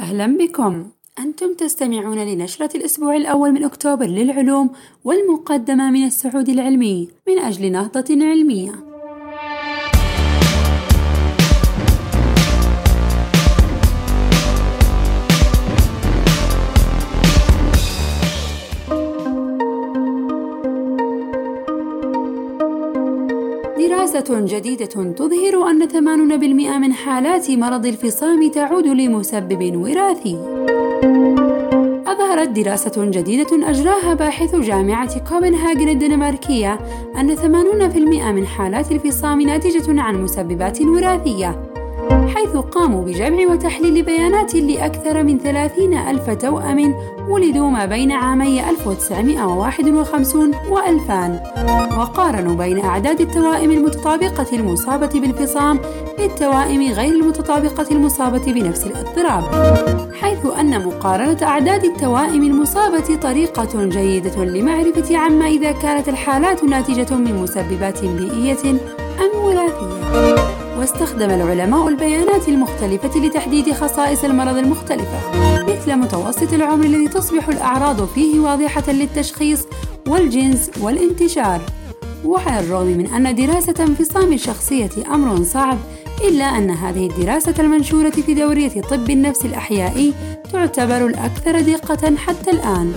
أهلا بكم. أنتم تستمعون لنشرة الأسبوع الأول من أكتوبر للعلوم والمقدمة من السعود العلمي من أجل نهضة علمية. دراسة جديدة تظهر أن 80% من حالات مرض الفصام تعود لمسبب وراثي. أظهرت دراسة جديدة أجراها باحث جامعة كوبنهاجن الدنماركية أن 80% من حالات الفصام ناتجة عن مسببات وراثية، حيث قاموا بجمع وتحليل بيانات لأكثر من 30 ألف توأم ولدوا ما بين عامي 1951 و2000 وقارنوا بين أعداد التوائم المتطابقة المصابة بالفصام بالتوائم غير المتطابقة المصابة بنفس الاضطراب حيث أن مقارنة أعداد التوائم المصابة طريقة جيدة لمعرفة عما إذا كانت الحالات ناتجة من مسببات بيئية أم وراثية. واستخدم العلماء البيانات المختلفة لتحديد خصائص المرض المختلفة مثل متوسط العمر الذي تصبح الأعراض فيه واضحة للتشخيص والجنس والانتشار وعلى الرغم من أن دراسة انفصام الشخصية أمر صعب إلا أن هذه الدراسة المنشورة في دورية طب النفس الأحيائي تعتبر الأكثر دقة حتى الآن.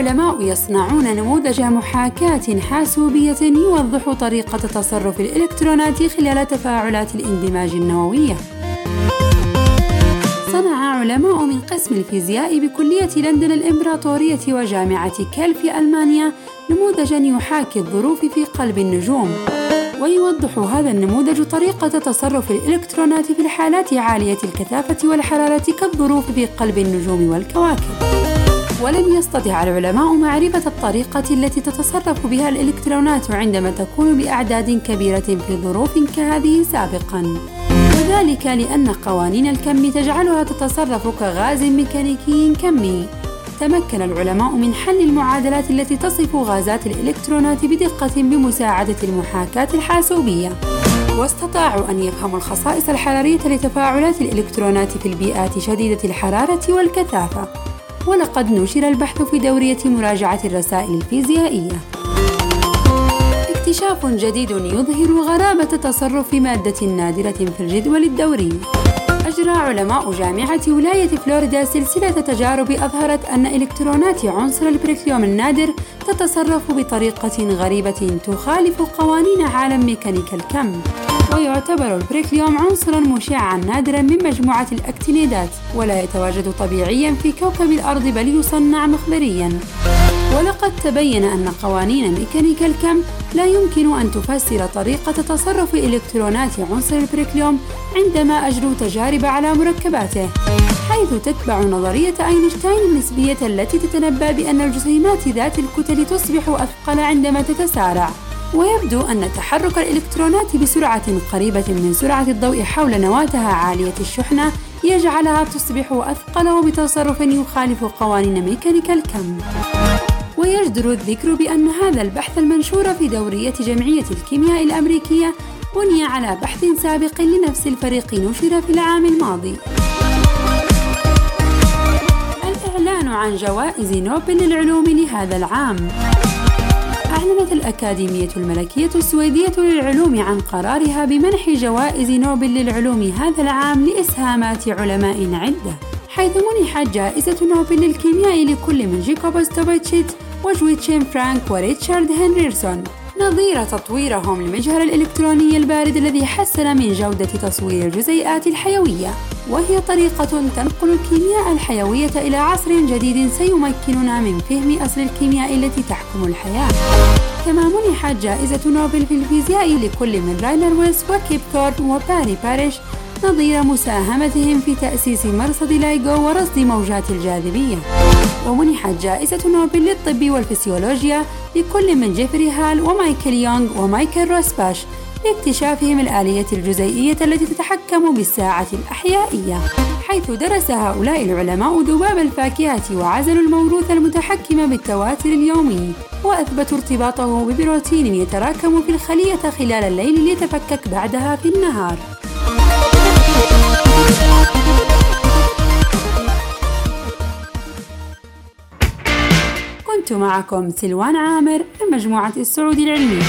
العلماء يصنعون نموذج محاكاة حاسوبية يوضح طريقة تصرف الإلكترونات خلال تفاعلات الاندماج النووية. صنع علماء من قسم الفيزياء بكلية لندن الإمبراطورية وجامعة كيل في ألمانيا نموذجا يحاكي الظروف في قلب النجوم. ويوضح هذا النموذج طريقة تصرف الإلكترونات في الحالات عالية الكثافة والحرارة كالظروف في قلب النجوم والكواكب. ولم يستطع العلماء معرفة الطريقة التي تتصرف بها الإلكترونات عندما تكون بأعداد كبيرة في ظروف كهذه سابقًا، وذلك لأن قوانين الكم تجعلها تتصرف كغاز ميكانيكي كمي. تمكن العلماء من حل المعادلات التي تصف غازات الإلكترونات بدقة بمساعدة المحاكاة الحاسوبية. واستطاعوا أن يفهموا الخصائص الحرارية لتفاعلات الإلكترونات في البيئات شديدة الحرارة والكثافة. ولقد نشر البحث في دورية مراجعة الرسائل الفيزيائية. اكتشاف جديد يظهر غرابة تصرف مادة نادرة في الجدول الدوري. أجرى علماء جامعة ولاية فلوريدا سلسلة تجارب أظهرت أن إلكترونات عنصر البريكليوم النادر تتصرف بطريقة غريبة تخالف قوانين عالم ميكانيكا الكم. ويعتبر البريكليوم عنصرا مشعا نادرا من مجموعة الأكتينيدات ولا يتواجد طبيعيا في كوكب الأرض بل يصنع مخبريا. ولقد تبين أن قوانين ميكانيكا الكم لا يمكن أن تفسر طريقة تصرف إلكترونات عنصر البريكليوم عندما أجروا تجارب على مركباته حيث تتبع نظرية أينشتاين النسبية التي تتنبأ بأن الجسيمات ذات الكتل تصبح أثقل عندما تتسارع. ويبدو أن تحرك الإلكترونات بسرعة قريبة من سرعة الضوء حول نواتها عالية الشحنة يجعلها تصبح أثقل وبتصرف يخالف قوانين ميكانيكا الكم. ويجدر الذكر بأن هذا البحث المنشور في دورية جمعية الكيمياء الأمريكية بني على بحث سابق لنفس الفريق نشر في العام الماضي. الإعلان عن جوائز نوبل للعلوم لهذا العام أعلنت الأكاديمية الملكية السويدية للعلوم عن قرارها بمنح جوائز نوبل للعلوم هذا العام لإسهامات علماء عدة حيث منحت جائزة نوبل للكيمياء لكل من جاك دوبوشيه ويواكيم فرانك وريتشارد هندرسون. نظير تطويرهم للمجهر الإلكتروني البارد الذي حسن من جودة تصوير الجزيئات الحيوية. وهي طريقة تنقل الكيمياء الحيوية إلى عصر جديد سيمكننا من فهم أصل الكيمياء التي تحكم الحياة. كما منحت جائزة نوبل في الفيزياء لكل من راينر وايس وكيب ثورن وباري باريش نظير مساهمتهم في تأسيس مرصد لايغو ورصد موجات الجاذبية. ومنحت جائزة نوبل للطب والفسيولوجيا لكل من جيفري هال ومايكل يونغ ومايكل روزباش لاكتشافهم الآلية الجزيئية التي تتحكم بالساعة الأحيائية حيث درس هؤلاء العلماء ذباب الفاكهة وعزلوا الموروث المتحكم بالتواتر اليومي. وأثبتوا ارتباطه ببروتين يتراكم في الخلية خلال الليل ليتفكك بعدها في النهار. كنت معكم سلوان عامر من مجموعة السعودي العلمي.